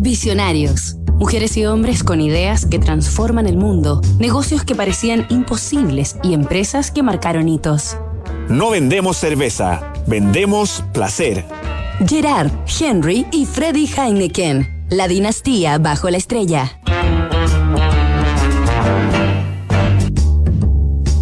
Visionarios. Mujeres y hombres con ideas que transforman el mundo, negocios que parecían imposibles y empresas que marcaron hitos. No vendemos cerveza, vendemos placer. Gerard, Henry y Freddy Heineken. La dinastía bajo la estrella.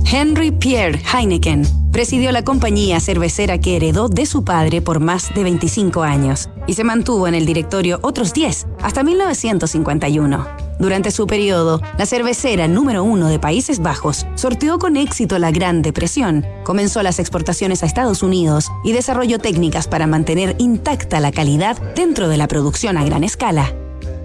Henry Pierre Heineken presidió la compañía cervecera que heredó de su padre por más de 25 años y se mantuvo en el directorio otros 10 hasta 1951. Durante su periodo, la cervecera número uno de Países Bajos sorteó con éxito la Gran Depresión, comenzó las exportaciones a Estados Unidos y desarrolló técnicas para mantener intacta la calidad dentro de la producción a gran escala.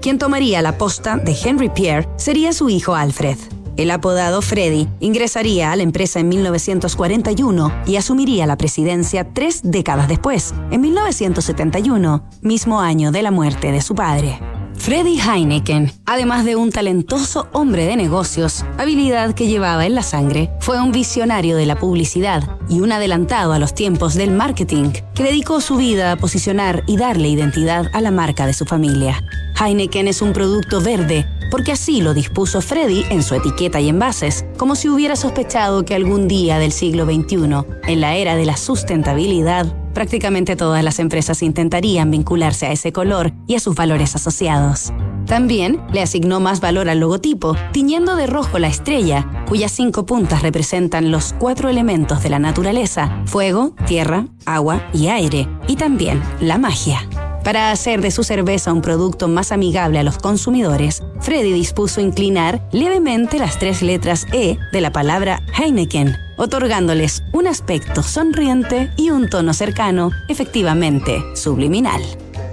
Quien tomaría la posta de Henry Pierre sería su hijo Alfred. El apodado Freddy ingresaría a la empresa en 1941 y asumiría la presidencia tres décadas después, en 1971, mismo año de la muerte de su padre. Freddy Heineken, además de un talentoso hombre de negocios, habilidad que llevaba en la sangre, fue un visionario de la publicidad y un adelantado a los tiempos del marketing, que dedicó su vida a posicionar y darle identidad a la marca de su familia. Heineken es un producto verde, porque así lo dispuso Freddy en su etiqueta y envases, como si hubiera sospechado que algún día del siglo XXI, en la era de la sustentabilidad, prácticamente todas las empresas intentarían vincularse a ese color y a sus valores asociados. También le asignó más valor al logotipo, tiñendo de rojo la estrella, cuyas cinco puntas representan los cuatro elementos de la naturaleza, fuego, tierra, agua y aire, y también la magia. Para hacer de su cerveza un producto más amigable a los consumidores, Freddy dispuso inclinar levemente las tres letras E de la palabra Heineken, otorgándoles un aspecto sonriente y un tono cercano, efectivamente subliminal.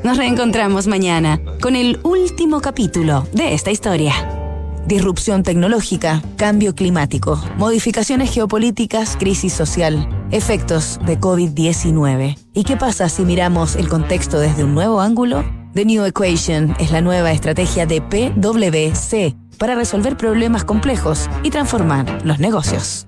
Nos reencontramos mañana con el último capítulo de esta historia. Disrupción tecnológica, cambio climático, modificaciones geopolíticas, crisis social, Efectos de COVID-19. ¿Y qué pasa si miramos el contexto desde un nuevo ángulo? The New Equation es la nueva estrategia de PwC para resolver problemas complejos y transformar los negocios.